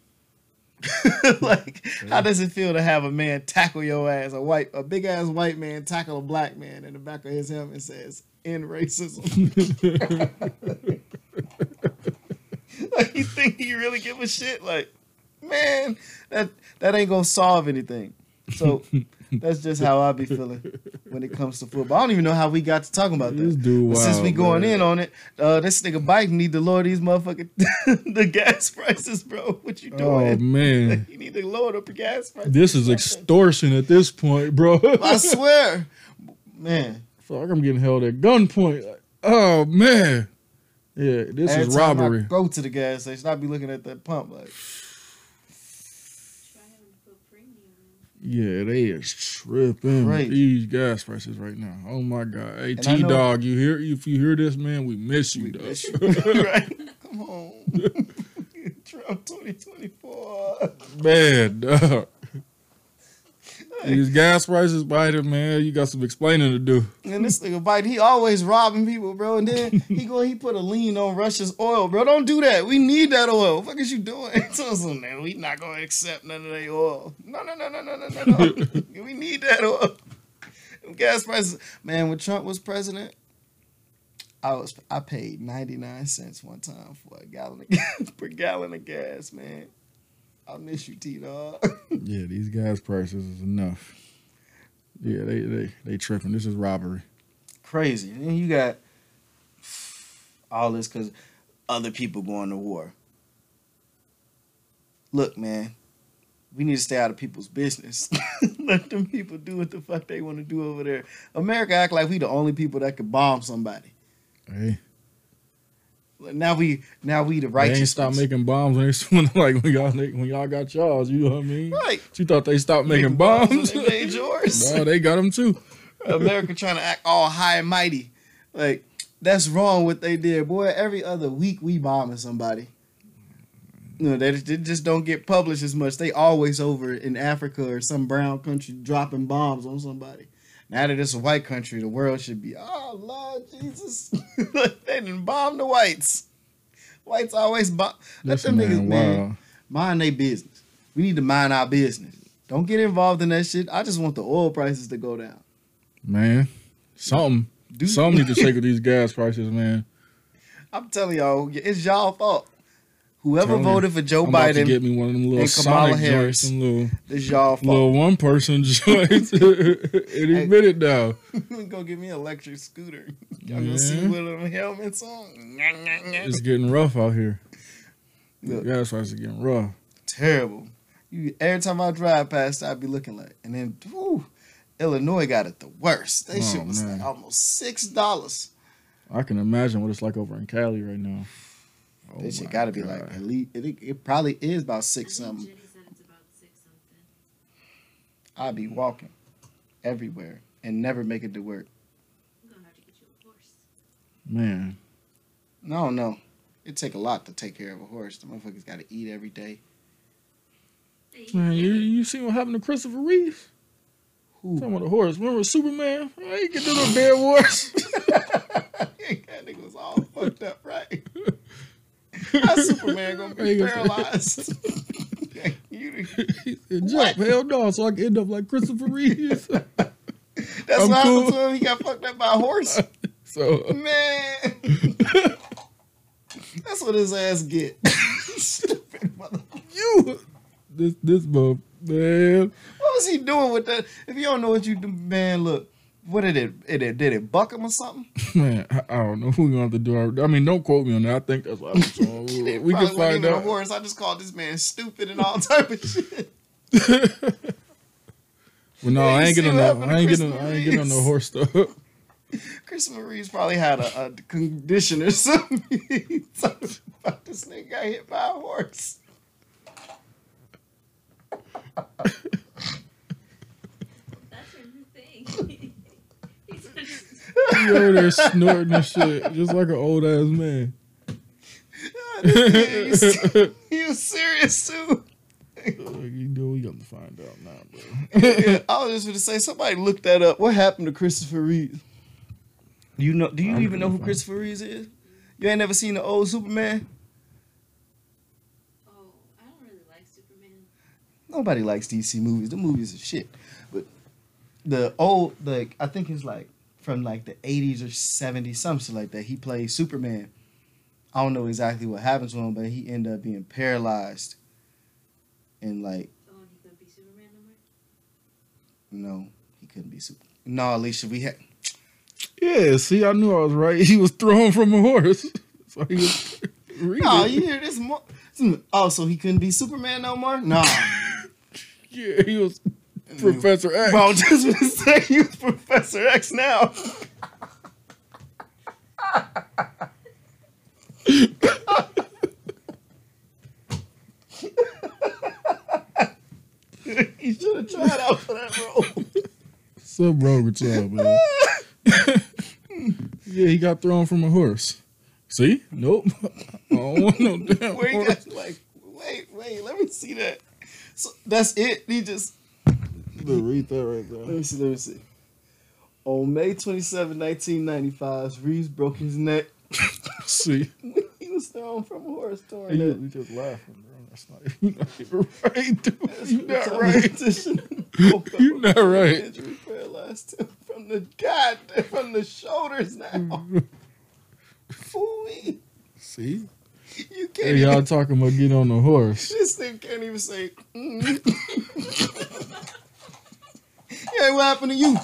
like, how does it feel to have a man tackle your ass, a white, a big ass white man tackle a black man, in the back of his helmet says "End racism"? like, you think he really give a shit? Like, man, that that ain't gonna solve anything. So that's just how I be feeling when it comes to football. I don't even know how we got to talking about This dude, since we going man. in on it, uh, this nigga Biden need to lower these motherfucking the gas prices, bro. What you doing? Oh man, you need to lower the gas prices. this is extortion at this point, bro. I swear, man. like I'm getting held at gunpoint. Oh man, yeah, this every is time I robbery. go to the gas station, I'd be looking at that pump like, Try having to put premium in. Yeah, they is tripping Crazy. these gas prices right now. Oh my god, hey T Dog, you hear? If you hear this, man, we miss you, we dog. miss you. right? Come on, Trump 2024. man, dog. These gas prices, Biden, man, you got some explaining to do. And this nigga Biden, he always robbing people, bro. And then he go, he put a lien on Russia's oil, bro. Don't do that. We need that oil. What the fuck is you doing? I said, man, we not gonna accept none of that oil. No, no, no, no, no, no, no, no. we need that oil. Them Gas prices, man. When Trump was president, I was I paid ninety nine cents one time for a gallon of per gallon of gas, man. I miss you, T dog. Yeah, these guys' prices is enough. Yeah, they they they tripping. This is robbery. crazy. And then you got all this because other people going to war. Look, man, we need to stay out of people's business. Let them people do what the fuck they want to do over there. America act like we the only people that could bomb somebody. Hey, Now we now we the they righteous. ain't stop making bombs when they like when y'all when y'all got y'all. You know what I mean? right. You thought they stopped making bombs bombs? They made yours. no, they got them too. America trying to act all high and mighty. Like that's wrong what they did, boy. Every other week we bombing somebody. No, they, they just don't get published as much. They always over in Africa or some brown country dropping bombs on somebody. Now that it's a white country, the world should be, oh Lord Jesus, they didn't bomb the whites. Whites always bomb. Let them niggas man, wow. mind their business. We need to mind our business. Don't get involved in that shit. I just want the oil prices to go down. Man, something. Do Something need to shake with these gas prices, man. I'm telling y'all, it's y'all fault. Whoever you. voted for Joe I'm about to Biden, get me one of them little and Kamala Sonic Harris. joints, some little it's y'all fault. little one person joints. Any minute now. Go get me an electric scooter. Y'all gonna Yeah. see with them helmets on. It's getting rough out here. Look. Gas prices are getting rough. Terrible. You, every time I drive past, I'd be looking like, and then whew, Illinois got it the worst. They Oh, shit was man. like almost six dollars. I can imagine what it's like over in Cali right now. Oh This shit got to be like at least it, it probably is about six something. Jenny said it's about six something. I'd be walking everywhere and never make it to work. I'm gonna have to get you a horse. man. No, no. It take a lot to take care of a horse. The motherfuckers got to eat every day. Man, you you see what happened to Christopher Reeve? Who? Talking about the horse. Remember Superman? Oh, he get to the dead wars. that nigga was all fucked up, right? How Superman gonna be paralyzed? you, he said, What? jump, hell no, so I can end up like Christopher Reeve. that's I'm what cool. happened to him. He got fucked up by a horse. so Man, that's what his ass get. Stupid mother. you this this bub man. What was he doing with that? If you don't know what you do, man, look. What did it? It did it buck him or something? Man, I, I don't know who gonna have to do. Our, I mean, don't quote me on that. I think that's what happened. So It we can find out. horse. I just called this man stupid and all type of shit. Well, no, Yeah, I ain't getting no. I ain't getting. I ain't getting on no horse stuff. Chris Reeve's probably had a, a condition or something. Something about this nigga got hit by a horse. That's your new thing. He's He over there snorting and shit, just like an old ass man. You se- he was serious too. you know, we got to find out now, bro. Yeah, I was just gonna say somebody look that up. What happened to Christopher Reeves? You know? Do you I'm even know who Christopher Reeves is? You ain't never seen the old Superman? oh, I don't really like Superman. Nobody likes DC movies. The movies are shit. But the old, like I think it's like from like the eighties or seventies, something like that. He played Superman. I don't know exactly what happened to him, but he ended up being paralyzed. And like, Oh, he couldn't be Superman no more. no, he couldn't be super. No, Alicia, we had. Yeah, see, I knew I was right. He was thrown from a horse. So he was. No, you hear this? Mo- oh, so he couldn't be Superman no more? No. Yeah, he was Professor X. I was just gonna say you Professor X now. he should have tried out for that role. Something wrong with y'all, man. yeah, he got thrown from a horse. See? Nope. I don't want no damn Where he horse. got like, wait, wait, let me see that. So that's it. He just read that right there. Let me see. Let me see. On May 27, 1995, Reeves broke his neck. See, he was thrown from a horse torn you, neck. you just laughing, bro. That's not, you not even right, dude. You not right. Competition. You not right. Injury paralyzed him from the god from the shoulders now. Fooey. See, You can't hey, y'all even, talking about getting on the horse. this thing can't even say mm. Yeah, what happened to you?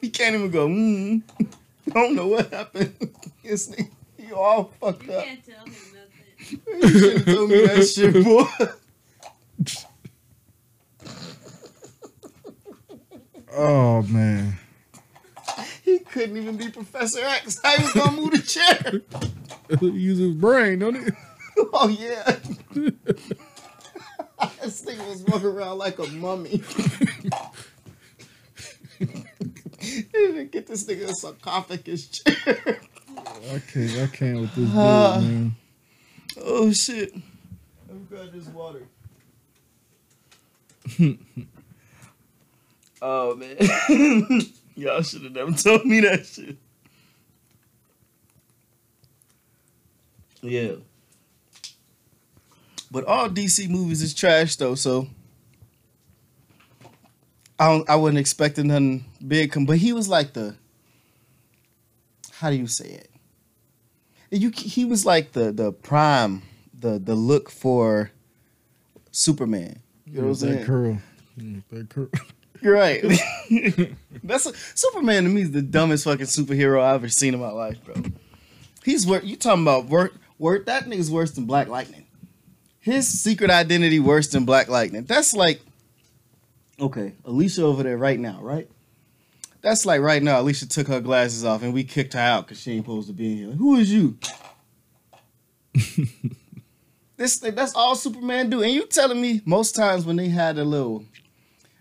He can't even go, mm. I don't know what happened. This thing, you all fucked You up. You can't tell him nothing. You should have told me that shit, boy. Oh man, He couldn't even be Professor X. How he was gonna move the chair? use his brain, don't he? Oh yeah. this thing was walking around like a mummy. He didn't get this nigga a sarcophagus chair. I can't. I can't with this dude, man. Oh shit. Let me grab this water. oh man. Y'all should have never told me that shit. Yeah. But all DC movies is trash though, so I don't, I wasn't expecting nothing big come but he was like the how do you say it? You he was like the the prime the the look for Superman. You know what I'm that saying? curl. Mm, That curl. You're right. That's a, Superman to me is the dumbest fucking superhero I've ever seen in my life, bro. He's work. You talking about work? Work? That nigga's worse than Black Lightning. His secret identity worse than Black Lightning. That's like, okay, Alicia over there right now, right? That's like right now. Alicia took her glasses off and we kicked her out because she ain't supposed to be in here. Like, Who is you? this that's all Superman do. And you telling me most times when they had a little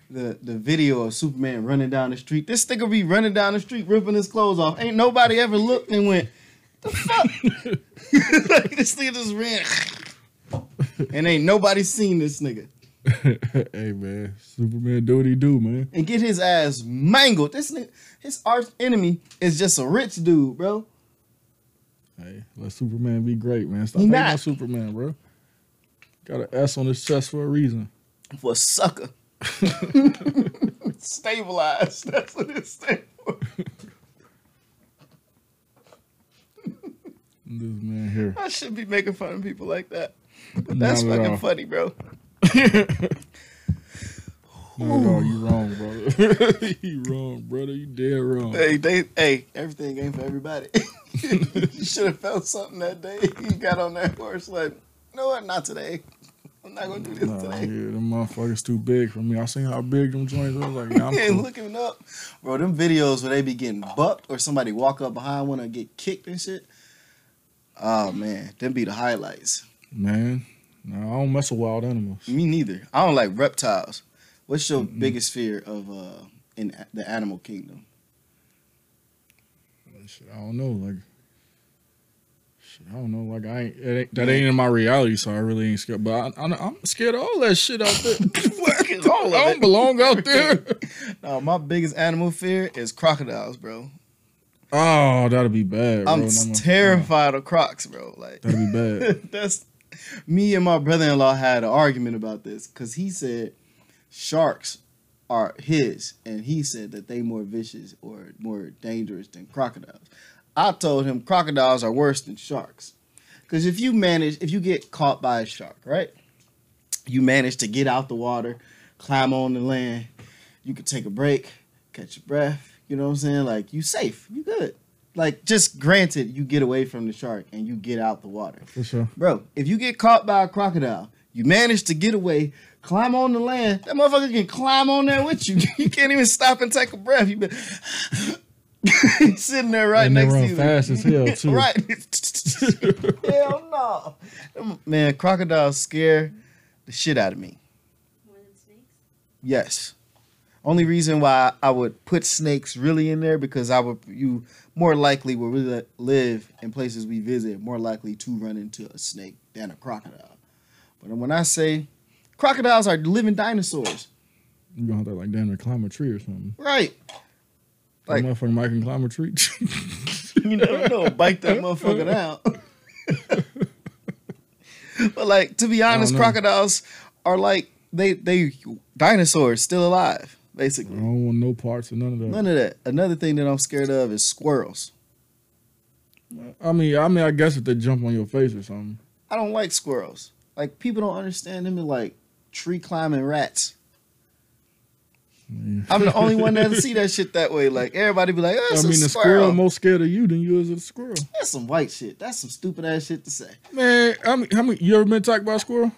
the the video of Superman running down the street. This nigga be running down the street ripping his clothes off. Ain't nobody ever looked and went, the fuck? like this nigga just ran. and ain't nobody seen this nigga. hey man, Superman do what he do, man. And get his ass mangled. This nigga, his arch enemy is just a rich dude, bro. Hey, let Superman be great, man. Stop hating on Superman, bro. Got an S on his chest for a reason. For a sucker. Stabilized. That's what it stands for. This man here. I should be making fun of people like that. But that's fucking all. funny, bro. No, no, you wrong, brother. you wrong, brother. You dead wrong. Hey, they, hey, everything ain't for everybody. you should have felt something that day. You got on that horse like, no, what? Not today. I'm not gonna do this Nah, yeah, today. them motherfuckers too big for me. I seen how big them joints was. Like, yeah, I'm cool. looking up, bro. Them videos where they be getting bucked or somebody walk up behind one and get kicked and shit. Oh man, them be the highlights. man. No, I don't mess with wild animals. Me neither. I don't like reptiles. What's your Mm-mm. biggest fear of uh in the animal kingdom? Shit, I don't know. Like, shit, I don't know. Like, I ain't, it ain't that ain't in my reality, so I really ain't scared. But I, I'm scared of all that shit out there. I don't belong out there. No, my biggest animal fear is crocodiles, bro. Oh, that'll be bad. Bro. I'm no, terrified of crocs, bro. Like. That'd be bad. that's me and my brother-in-law had an argument about this because he said sharks are his, and he said that they more vicious or more dangerous than crocodiles. I told him crocodiles are worse than sharks because if you manage, if you get caught by a shark, right? You manage to get out the water, climb on the land. You can take a break, catch your breath. You know what I'm saying? Like you safe, you good. Like just granted, you get away from the shark and you get out the water. For sure. Bro, if you get caught by a crocodile, you manage to get away, climb on the land, that motherfucker can climb on there with you. You can't even stop and take a breath. You been sitting there right And they next to run you. fast as hell, too. right. hell no. Man, crocodiles scare the shit out of me. More than snakes? Yes. Only reason why I would put snakes really in there because I would you more likely will we live in places we visit more likely to run into a snake than a crocodile. But when I say crocodiles are living dinosaurs, You gonna have to like damn near climb a tree or something. Right. Like, Like- motherfucker might can climb a tree. You never know. Bite that motherfucker down. but like to be honest, crocodiles are like they they dinosaurs still alive, I don't want no parts of none of that. None of that. Another thing that I'm scared of is squirrels. I mean, I mean, I guess if they jump on your face or something. I don't like squirrels. Like people don't understand them like tree climbing rats. Yeah. I'm the only one that see that shit that way. Like everybody be like, oh, I mean, a the squirrel. squirrel more scared of you than you is of the squirrel. That's some white shit. That's some stupid ass shit to say. Man, I mean, how many? You ever been attacked by a squirrel?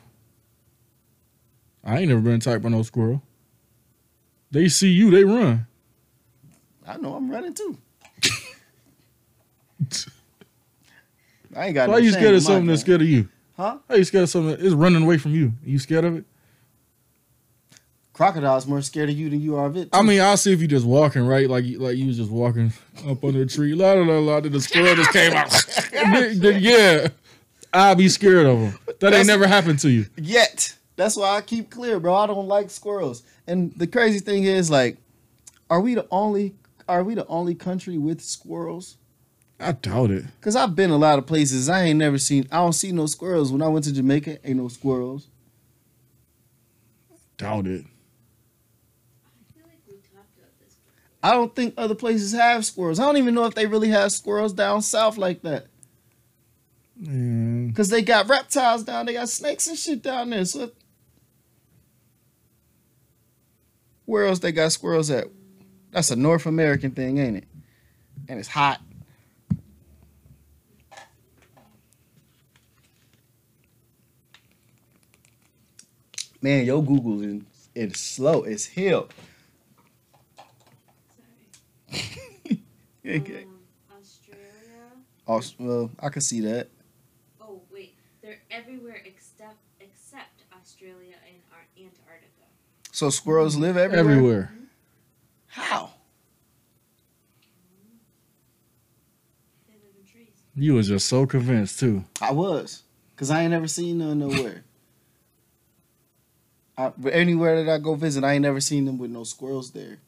I ain't never been attacked by no squirrel. They see you, they run. I know I'm running too. I ain't got Why no you scared of something that's scared of you? Huh? How you scared of something that is running away from you? You scared of it? Crocodile's more scared of you than you are of it. I mean, I'll see if you just walking right, like you- like you was just walking up under a tree. La la la la. Then the squirrel just came out. Then- then, yeah, I'll be scared of him. That That's- ain't never happened to you. yet. That's why I keep clear, bro. I don't like squirrels. And the crazy thing is, like, are we the only are we the only country with squirrels? I doubt it. Cause I've been a lot of places. I ain't never seen. I don't see no squirrels. When I went to Jamaica, ain't no squirrels. Doubt it. I feel like we talked about this. before. I don't think other places have squirrels. I don't even know if they really have squirrels down south like that. Man, Cause they got reptiles down. They got snakes and shit down there. So where else they got squirrels at? That's a North American thing, ain't it? And it's hot. Man, your Google is it's slow. It's hell. Okay. Um, Australia. Aus- well, I can see that. Oh wait, they're everywhere except except Australia and Ar- Antarctica. So squirrels live everywhere. everywhere. How? They live in trees. You was just so convinced too. I was, cause I ain't never seen none nowhere. I, but anywhere that I go visit, I ain't never seen them with no squirrels there.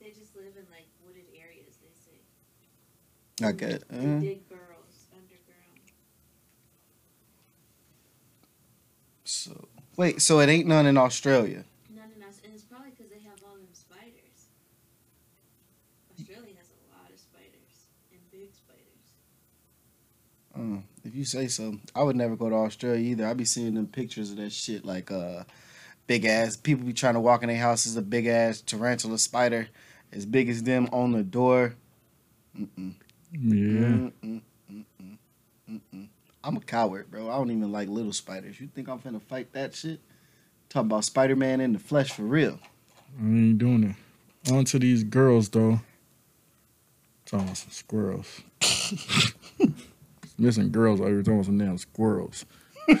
They just live in like wooded areas. They say. I get. They Uh, dig burrows underground. so wait, so it ain't none in Australia. None in us, and it's probably because they have all them spiders. Australia has a lot of spiders and big spiders. Uh, if you say so, I would never go to Australia either. I be seeing them pictures of that shit, like uh, big ass people be trying to walk in their houses, a big ass tarantula spider, as big as them on the door. Mm-mm. Yeah. Mm-mm, mm-mm, mm-mm. I'm a coward, bro. I don't even like little spiders. You think I'm finna fight that shit? Talking about Spider Man in the flesh for real. I ain't doing it. On to these girls though. Talking about some squirrels. Missing girls talking about some damn squirrels. Hey,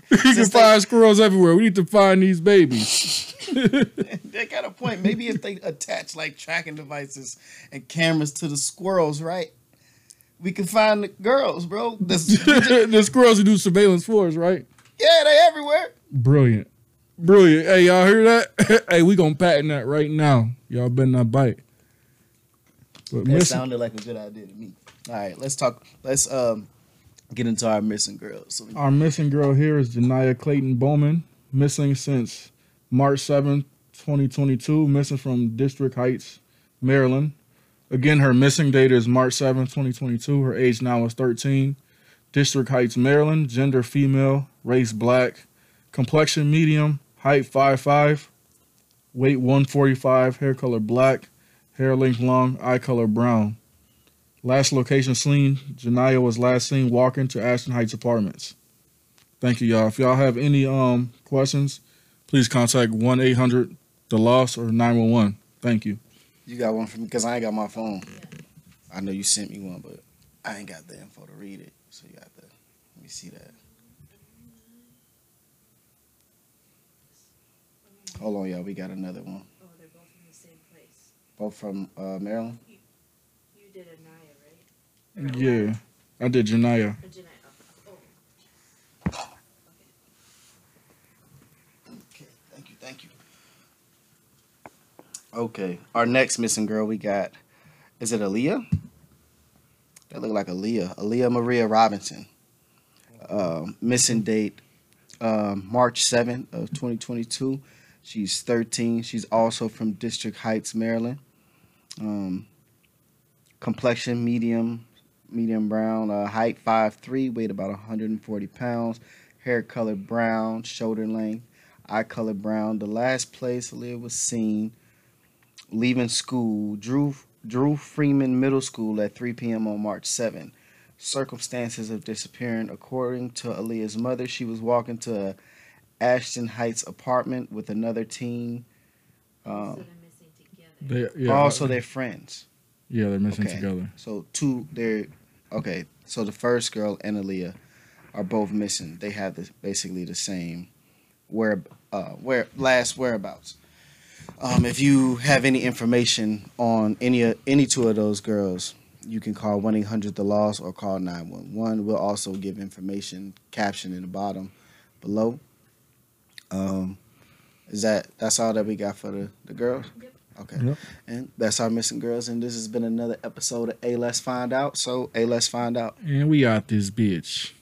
You can they- find squirrels everywhere. We need to find these babies. they got a point. Maybe if they attach like tracking devices and cameras to the squirrels, right? We can find the girls, bro. This, the squirrels who do surveillance for us, right? yeah, they everywhere. Brilliant. Brilliant. Hey, y'all hear that? hey, we gonna patent that right now. Y'all better not bite. But That missing, sounded like a good idea to me. All right, let's talk. Let's um get into our missing girls. So our missing girl here is Janiyah Clayton Bowman, missing since March 7th, 2022, missing from District Heights, Maryland. Again, her missing date is March 7th, 2022. Her age now is 13. District Heights, Maryland. Gender female. Race black. Complexion medium. Height 5'5. Weight 145. Hair color black. Hair length long. Eye color brown. Last location seen, Janaya was last seen walking to Ashton Heights Apartments. Thank you, y'all. If y'all have any um questions, please contact 1 800 The loss or 911. Thank you. you got one from me because I ain't got my phone. I know you sent me one, but I ain't got the info to read it. So you got the. Let me see that. Hold on, y'all. We got another one. Oh, they're both in the same place. Both from uh, Maryland. You did Anaya, right? Yeah, I did Janiyah. Or Janaya. Oh, Okay. Thank you. Thank you. Okay, our next missing girl we got is it Aaliyah? That look like Aaliyah. Aaliyah Maria Robinson. Um, missing date um, March 7th of 2022. She's 13. She's also from District Heights, Maryland. Um, complexion medium, medium brown. Uh, height 5'3", weight about 140 pounds. Hair color brown, shoulder length. Eye color brown. The last place Aaliyah was seen leaving school, Drew Drew Freeman Middle School at 3 p.m. on March 7. Circumstances of disappearing, according to Aaliyah's mother, she was walking to Ashton Heights apartment with another teen. so Um, they're missing together. They, yeah, also, they're friends. yeah, they're missing Okay. together. So two, they're okay. So the first girl and Aaliyah are both missing. They have the, basically the same where uh where last whereabouts. Um, if you have any information on any any two of those girls, you can call one eight hundred the loss or call nine one one. We'll also give information caption in the bottom below. Um, is that that's all that we got for the the girls? Yep. Okay. Yep. And that's our missing girls, and this has been another episode of A Let's Find Out. So A Let's Find Out. And we out this bitch.